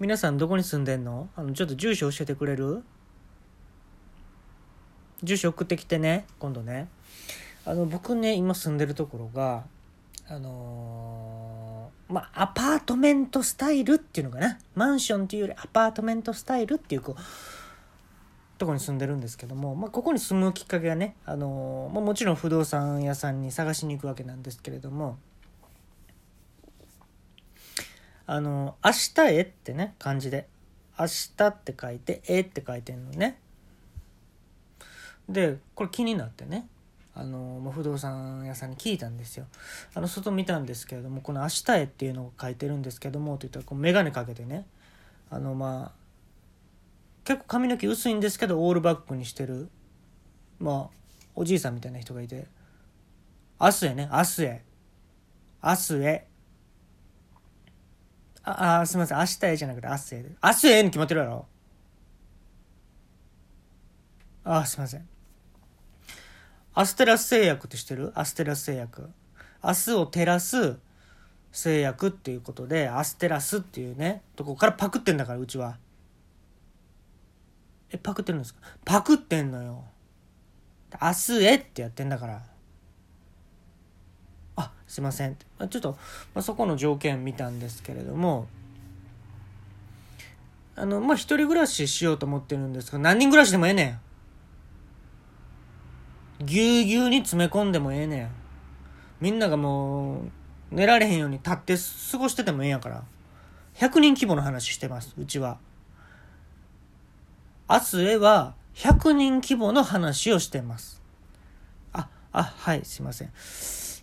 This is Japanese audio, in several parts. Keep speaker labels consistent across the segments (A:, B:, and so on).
A: 皆さんどこに住んでんの？あのちょっと住所教えてくれる？住所送ってきてね今度ね。あの僕ね今住んでるところがあのーまあアパートメントスタイルっていうのかな？マンションっていうよりアパートメントスタイルっていうこうとこに住んでるんですけども、まあ、ここに住むきっかけはね、あのーまあ、もちろん不動産屋さんに探しに行くわけなんですけれどもあの明日へってね漢字で。明日って書いてえって書いてんのね。でこれ気になってね。あの不動産屋さんに聞いたんですよ。あの外見たんですけれどもこの「明日へ」っていうのを書いてるんですけどもって言ったらこう眼鏡かけてね。あのまあ結構髪の毛薄いんですけどオールバックにしてるまあおじいさんみたいな人がいて「明日へね明日へ。明日へ」ああすみません。明日へじゃなくて明日へで。明日へに決まってるやろ？あすいません。アステラス製薬って知ってる？アステラス製薬。明日を照らす製薬っていうことでアステラスっていうねとこからパクってんだからうちは。えパクってるんですか？パクってんのよ。明日へってやってんだから。すいません。ちょっと、まあ、そこの条件見たんですけれどもあのまあ一人暮らししようと思ってるんですが何人暮らしでもええねん。ぎゅうぎゅうに詰め込んでもええねん。みんながもう寝られへんように立って過ごしててもええんやから。100人規模の話してますうちは。明日へは100人規模の話をしてます。ああはいすいません。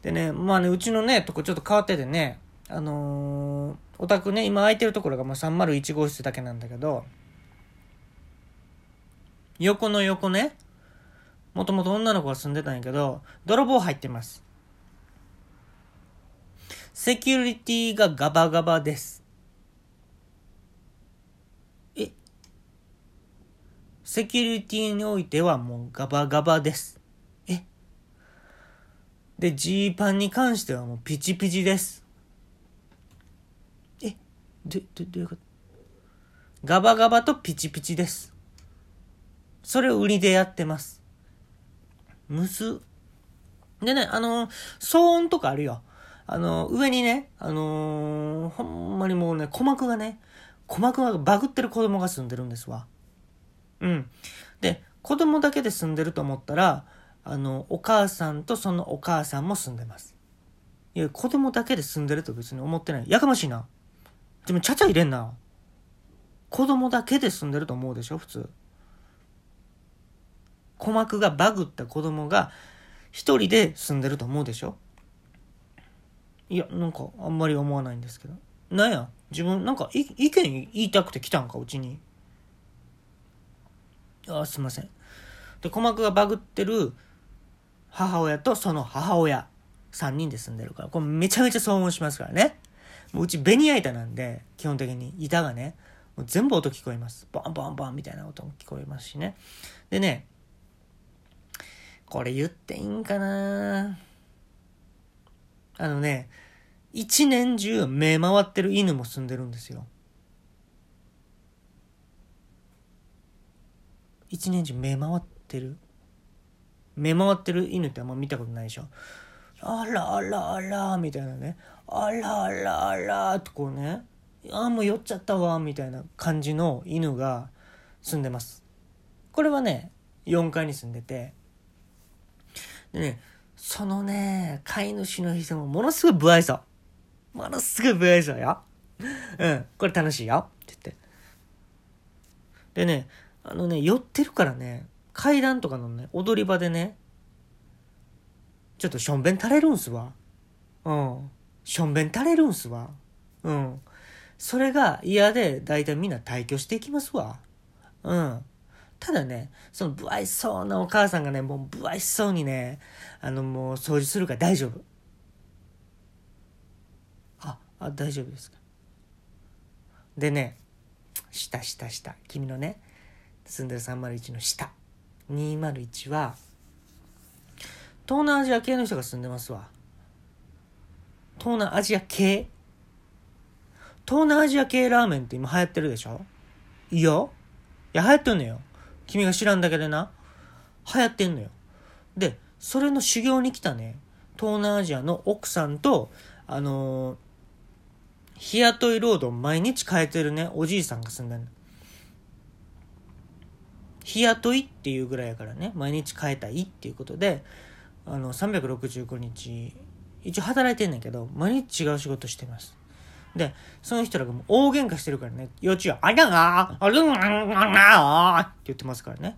A: でね。まあねうちのねとこちょっと変わっててねあのー、お宅ね今空いてるところがまあ301号室だけなんだけど横の横ねもともと女の子が住んでたんやけど泥棒入ってます。セキュリティがガバガバです。え？セキュリティにおいてはもうガバガバです。でジーパンに関してはもうピチピチです。えどどどういうこと？ガバガバとピチピチです。それを売りでやってます。むずでねあの騒音とかあるよ。あの上にねあのーほんまにもうね鼓膜がね鼓膜がバグってる子供が住んでるんですわ。うん。で子供だけで住んでると思ったらあのお母さんとそのお母さんも住んでます。いや子供だけで住んでると別に思ってない。やかましいな。でもちゃちゃ入れんな。子供だけで住んでると思うでしょ普通。鼓膜がバグった子供が一人で住んでると思うでしょ。いやなんかあんまり思わないんですけど。なんや自分なんかい意見言いたくて来たんかうちに。あすいません。で鼓膜がバグってる母親とその母親。3人で住んでるから。これめちゃめちゃ騒音しますからね。もううちベニヤ板なんで基本的に板がね。もう全部音聞こえます。バンバンバンみたいな音も聞こえますしね。でねこれ言っていいんかな。あのね一年中目回ってる犬も住んでるんですよ。一年中目回ってる？目回ってる犬ってあんま見たことないでしょ？あらあらあらみたいなね。あらあらあらってこうね。ああもう酔っちゃったわみたいな感じの犬が住んでます。これはね4階に住んでて。でねそのね飼い主の人もものすごい不愛想。ものすごい不愛想よ。うんこれ楽しいよ。って言って。でねあのね寄ってるからね階段とかのね踊り場でね。ちょっとしょんべん垂れるんすわ。うん。しょんべん垂れるんすわ。うん。それが嫌で大体みんな退去していきますわ。うん。ただねその不愛想なお母さんがねもう不愛想にねあのもう掃除するから大丈夫。ああ大丈夫ですか。でね下下下。君のね住んでる301の下。201は東南アジア系の人が住んでますわ東南アジア系？東南アジア系ラーメンって今流行ってるでしょ？いやいや、流行ってんのよ。君が知らんだけでな。流行ってんのよ。で、それの修行に来たね、東南アジアの奥さんと、あのー、日雇い労働毎日変えてるね、おじいさんが住んでんの。日雇いっていうぐらいやからね、毎日変えたいっていうことで、あの、365日、一応働いてんねんけど、毎日違う仕事してます。で、その人らがもう大喧嘩してるからね、幼稚園、ありゃがあるんがって言ってますからね。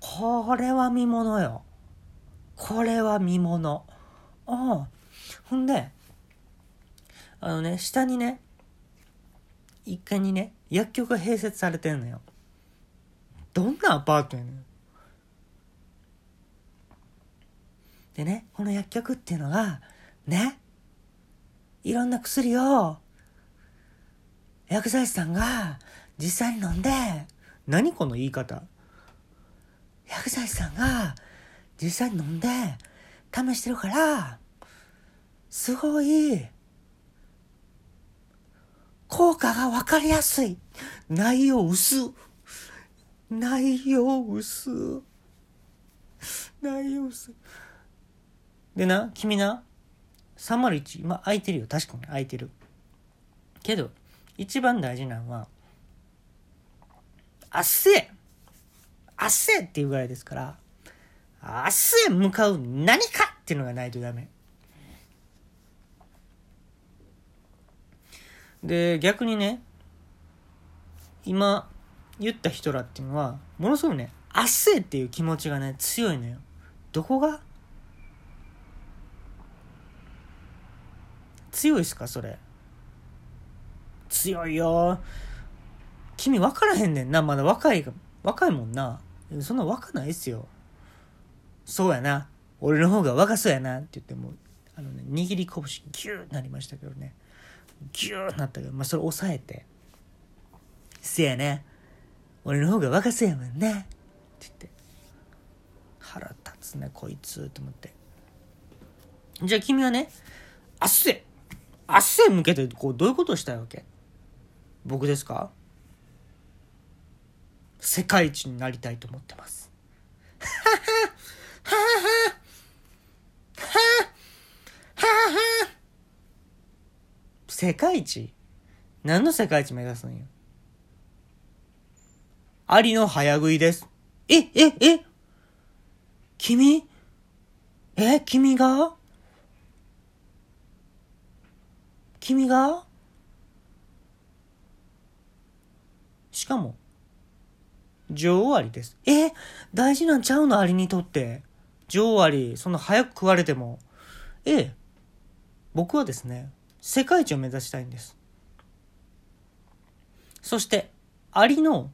A: これは見物よ。これは見物。ああ。ほんで、あのね、下にね、一階にね、薬局が併設されてんのよ。どんなアパートやねん。でね、この薬局っていうのが、ね、いろんな薬を、薬剤師さんが実際に飲んで、何この言い方？薬剤師さんが実際に飲んで試してるから、すごい、効果がわかりやすい。内容薄。内容薄。内容薄。でな、君な、301、今空いてるよ。確かに空いてる。けど、一番大事なのは、明日へ明日へっていうぐらいですから、明日へ向かう何かっていうのがないとダメ。で、逆にね、今言った人らっていうのは、ものすごくね、明日へっていう気持ちがね、強いのよ。どこが？強いっすかそれ。強いよ。君分からへんねんな。まだ若い、若いもんな。そんな若ないっすよ。そうやな。俺の方が若そうやなって言っても、あのね、握り拳ギューなりましたけどね。ギューなったけど、まあそれ抑えて。せやね。俺の方が若そうやもんね。って言って。腹立つね、こいつ、と思って。じゃあ君はね、明日へ明日へ向けてこうどういうことをしたいわけ？僕ですか？世界一になりたいと思ってます。ははははははは世界一？何の世界一目指すんよ？アリの早食いです。え、え、え君？え、君が？君が？しかも、女王アリです。え大事なんちゃうのアリにとって？女王アリ、そんな早く食われても。ええ。僕はですね、世界一を目指したいんです。そして、アリの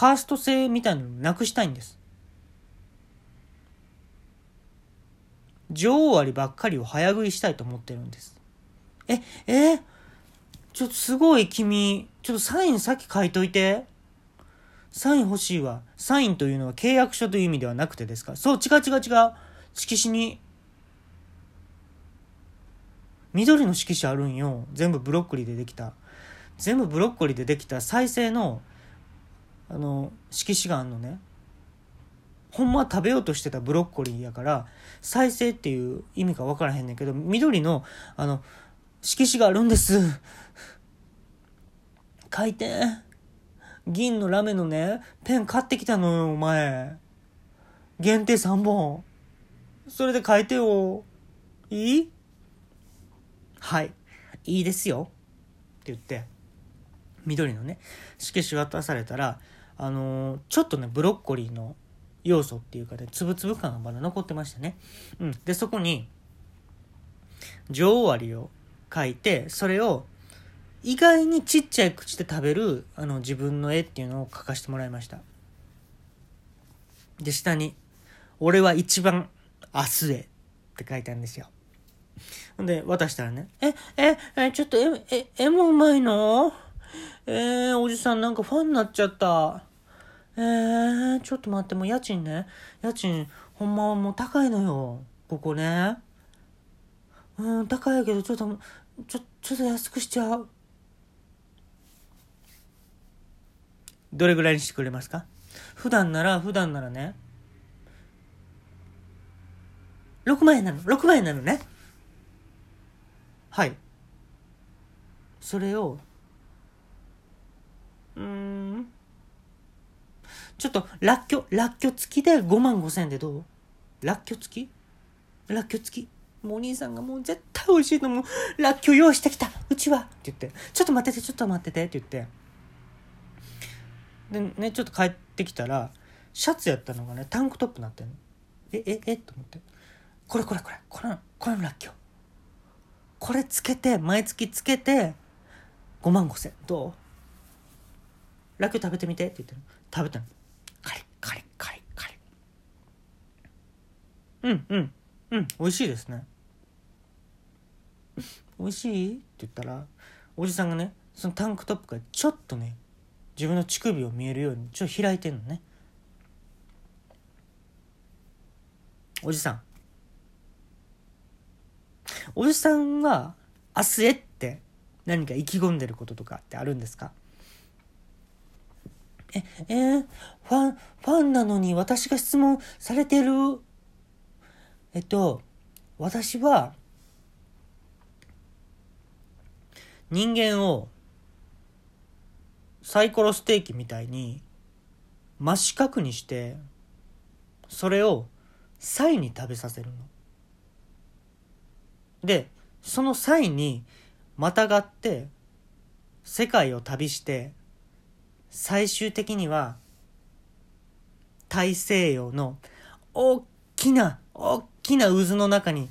A: カースト制みたいなのをなくしたいんです。女王アリばっかりを早食いしたいと思ってるんです。え、えちょっとすごい君、ちょっとサインさっき書いといて。サイン欲しいわ。サインというのは契約書という意味ではなくてですか？そう、違う違う違う。色紙に。緑の色紙あるんよ。全部ブロッコリーでできた。全部ブロッコリーでできた再生の、あの、色紙があんのね。ほんま食べようとしてたブロッコリーやから、再生っていう意味か分からへんねんけど、緑の、あの、色紙があるんです。書いて。銀のラメのね、ペン買ってきたのよ、お前。限定3本。それで書いてよ。いい？はい。いいですよ。って言って、緑のね、色紙渡されたら、あのー、ちょっとね、ブロッコリーの要素っていうかね、つぶつぶ感がまだ残ってましたね。うん。で、そこに、女王アリを書いて、それを意外にちっちゃい口で食べるあの自分の絵っていうのを描かせてもらいました。で、下に、俺は一番明日へって書いてあるんですよ。ほんで、渡したらね、え、え、え、ちょっと絵、え、絵もうまいの？えー、おじさんなんかファンになっちゃった。えー、ちょっと待って、もう家賃ね。家賃、ほんまはもう高いのよ。ここね。うん、高いけど、ちょっと、ちょちょっと安くしちゃう。どれぐらいにしてくれますか？普段なら普段ならね。6万円なの。6万円なのね。はい。それをうん。ちょっとらっきょらっきょ付きで5万5千円でどう？らっきょ付き？らっきょ付き？もうお兄さんがもう絶対美味しいと思うらっきょ用意してきた。うちはって言って。ちょっと待っててちょっと待っててって言って。でねちょっと帰ってきたらシャツやったのがねタンクトップになってんの。えええと思って。これこれこれ。このこのらっきょこれつけて毎月つけて5万5千。どう？らっきょ食べてみてって言ってる。食べたのカリッカリッカリッカリッうんうん。うん。美味しいですね。美味しい？って言ったらおじさんがねそのタンクトップがちょっとね自分の乳首を見えるようにちょっと開いてんのね。おじさん。おじさんは明日へって何か意気込んでることとかってあるんですか？え、えー、ファン、ファンなのに私が質問されてる？えっと、私は、人間をサイコロステーキみたいに真四角にしてそれをサイに食べさせるの。でそのサイにまたがって世界を旅して最終的には大西洋の大きな大きな渦の中に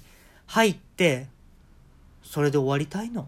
A: 入ってそれで終わりたいの？